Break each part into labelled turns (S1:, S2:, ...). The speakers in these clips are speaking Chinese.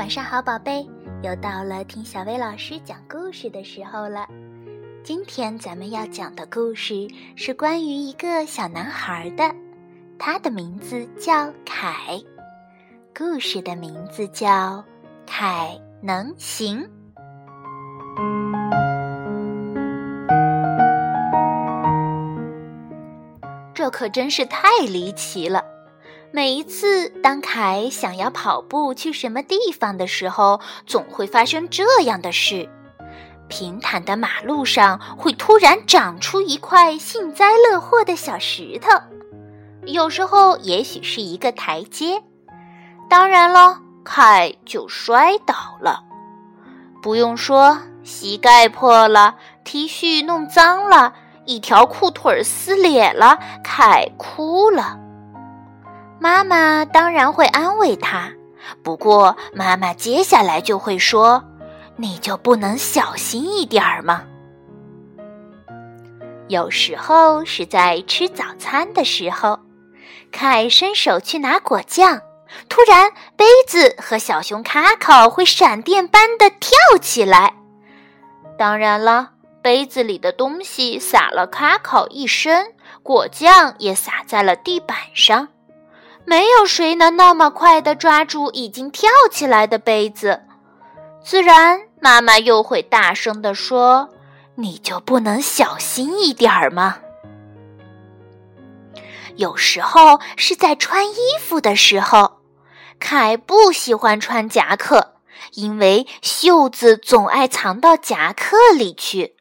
S1: 晚上好，宝贝，又到了听小薇老师讲故事的时候了。今天咱们要讲的故事是关于一个小男孩的，他的名字叫凯。故事的名字叫《凯能行》。这可真是太离奇了。每一次当凯想要跑步去什么地方的时候，总会发生这样的事：平坦的马路上会突然长出一块幸灾乐祸的小石头，有时候也许是一个台阶。当然了，凯就摔倒了。不用说，膝盖破了，T 恤弄脏了，一条裤腿撕裂了，凯哭了。妈妈当然会安慰他，不过妈妈接下来就会说：“你就不能小心一点儿吗？”有时候是在吃早餐的时候，凯伸手去拿果酱，突然杯子和小熊卡考会闪电般的跳起来。当然了，杯子里的东西洒了卡考一身，果酱也洒在了地板上。没有谁能那么快地抓住已经跳起来的杯子，自然妈妈又会大声地说：“你就不能小心一点儿吗？”有时候是在穿衣服的时候，凯不喜欢穿夹克，因为袖子总爱藏到夹克里去，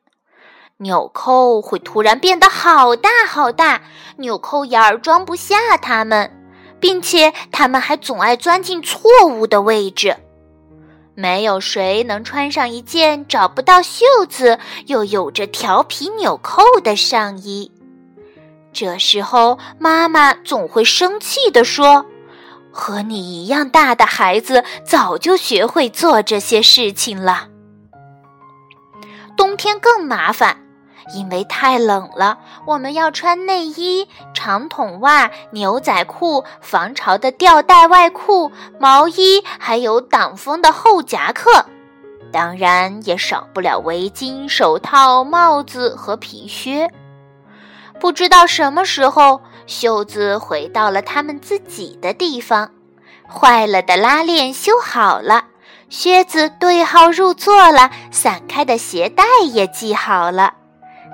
S1: 纽扣会突然变得好大好大，纽扣眼儿装不下它们。并且他们还总爱钻进错误的位置，没有谁能穿上一件找不到袖子又有着调皮纽扣的上衣。这时候，妈妈总会生气地说：“和你一样大的孩子早就学会做这些事情了。”冬天更麻烦。因为太冷了，我们要穿内衣、长筒袜、牛仔裤、防潮的吊带外裤、毛衣，还有挡风的厚夹克。当然，也少不了围巾、手套、帽子和皮靴。不知道什么时候，袖子回到了他们自己的地方，坏了的拉链修好了，靴子对号入座了，散开的鞋带也系好了。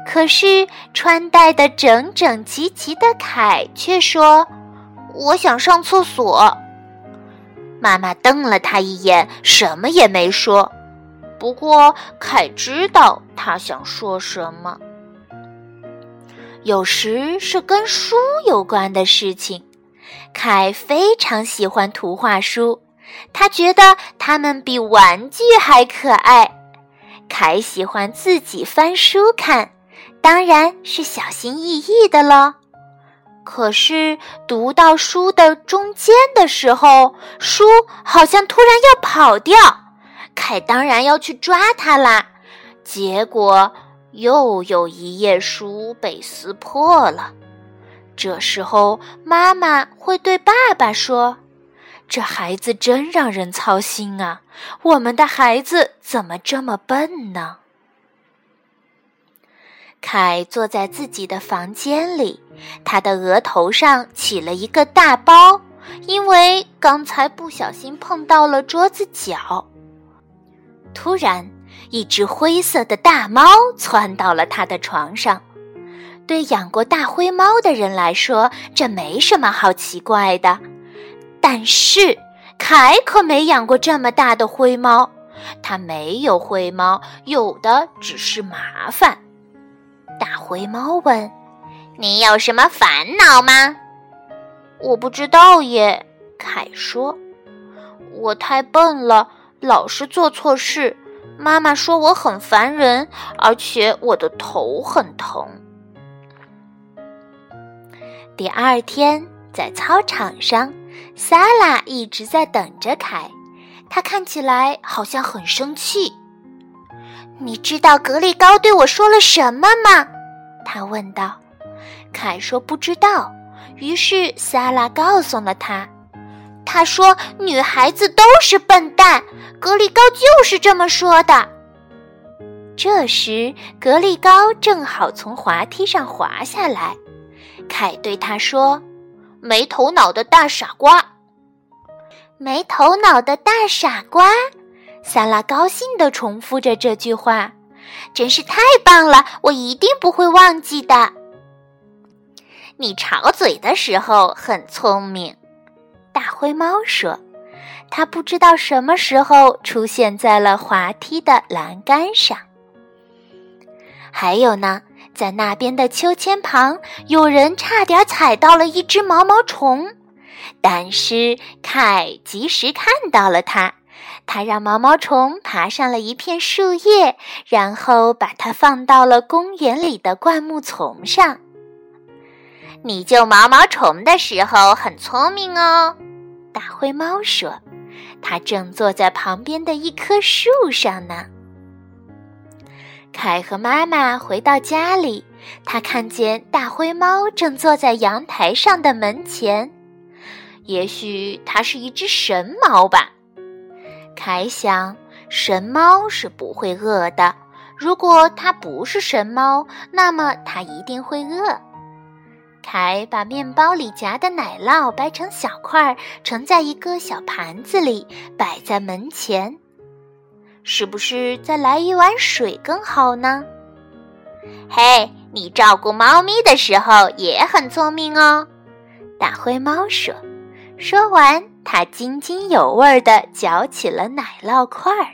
S1: 可是穿戴的整整齐齐的凯却说：“我想上厕所。”妈妈瞪了他一眼，什么也没说。不过凯知道他想说什么。有时是跟书有关的事情，凯非常喜欢图画书，他觉得它们比玩具还可爱。凯喜欢自己翻书看。当然是小心翼翼的了。可是读到书的中间的时候，书好像突然要跑掉，凯当然要去抓它啦。结果又有一页书被撕破了。这时候妈妈会对爸爸说：“这孩子真让人操心啊！我们的孩子怎么这么笨呢？”凯坐在自己的房间里，他的额头上起了一个大包，因为刚才不小心碰到了桌子角。突然，一只灰色的大猫窜到了他的床上。对养过大灰猫的人来说，这没什么好奇怪的。但是，凯可没养过这么大的灰猫，他没有灰猫，有的只是麻烦。大灰猫问：“你有什么烦恼吗？”“我不知道耶。”凯说，“我太笨了，老是做错事。妈妈说我很烦人，而且我的头很疼。”第二天，在操场上，萨拉一直在等着凯，他看起来好像很生气。你知道格力高对我说了什么吗？他问道。凯说不知道。于是萨拉告诉了他：他说：“女孩子都是笨蛋。”格力高就是这么说的。这时，格力高正好从滑梯上滑下来，凯对他说：“没头脑的大傻瓜。”没头脑的大傻瓜，萨拉高兴地重复着这句话，真是太棒了！我一定不会忘记的。你吵嘴的时候很聪明，大灰猫说。它不知道什么时候出现在了滑梯的栏杆上。还有呢，在那边的秋千旁，有人差点踩到了一只毛毛虫。但是凯及时看到了它，他让毛毛虫爬上了一片树叶，然后把它放到了公园里的灌木丛上。你救毛毛虫的时候很聪明哦，大灰猫说，它正坐在旁边的一棵树上呢。凯和妈妈回到家里，他看见大灰猫正坐在阳台上的门前。也许它是一只神猫吧，凯想，神猫是不会饿的。如果它不是神猫，那么它一定会饿。凯把面包里夹的奶酪掰成小块，盛在一个小盘子里，摆在门前。是不是再来一碗水更好呢？嘿，你照顾猫咪的时候也很聪明哦，大灰猫说。说完，他津津有味地嚼起了奶酪块儿。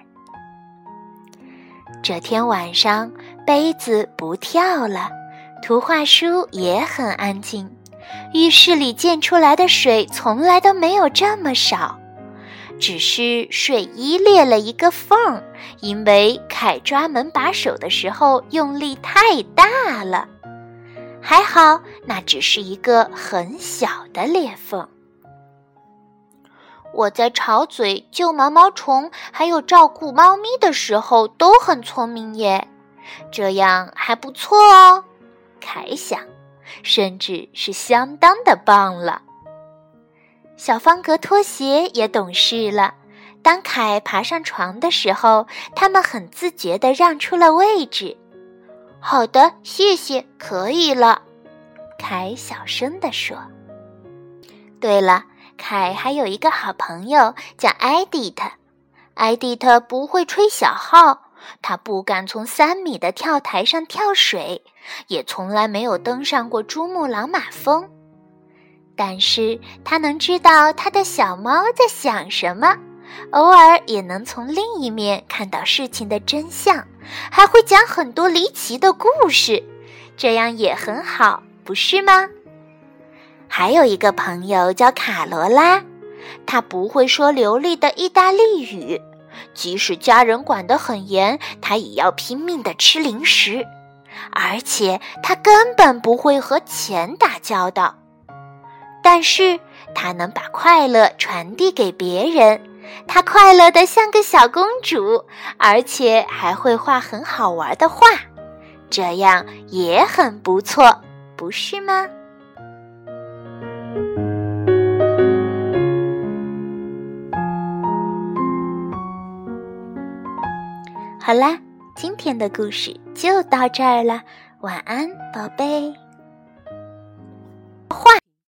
S1: 这天晚上，杯子不跳了，图画书也很安静，浴室里溅出来的水从来都没有这么少，只是睡衣裂了一个缝儿，因为凯抓门把手的时候用力太大了。还好，那只是一个很小的裂缝。我在吵嘴、救毛毛虫，还有照顾猫咪的时候都很聪明耶，这样还不错哦。凯想，甚至是相当的棒了。小方格拖鞋也懂事了。当凯爬上床的时候，他们很自觉地让出了位置。好的，谢谢，可以了。凯小声地说。对了。凯还有一个好朋友叫艾迪特，艾迪特不会吹小号，他不敢从三米的跳台上跳水，也从来没有登上过珠穆朗玛峰。但是他能知道他的小猫在想什么，偶尔也能从另一面看到事情的真相，还会讲很多离奇的故事，这样也很好，不是吗？还有一个朋友叫卡罗拉，她不会说流利的意大利语，即使家人管得很严，她也要拼命的吃零食，而且他根本不会和钱打交道。但是他能把快乐传递给别人，他快乐的像个小公主，而且还会画很好玩的画，这样也很不错，不是吗？好啦，今天的故事就到这儿了，晚安，宝贝。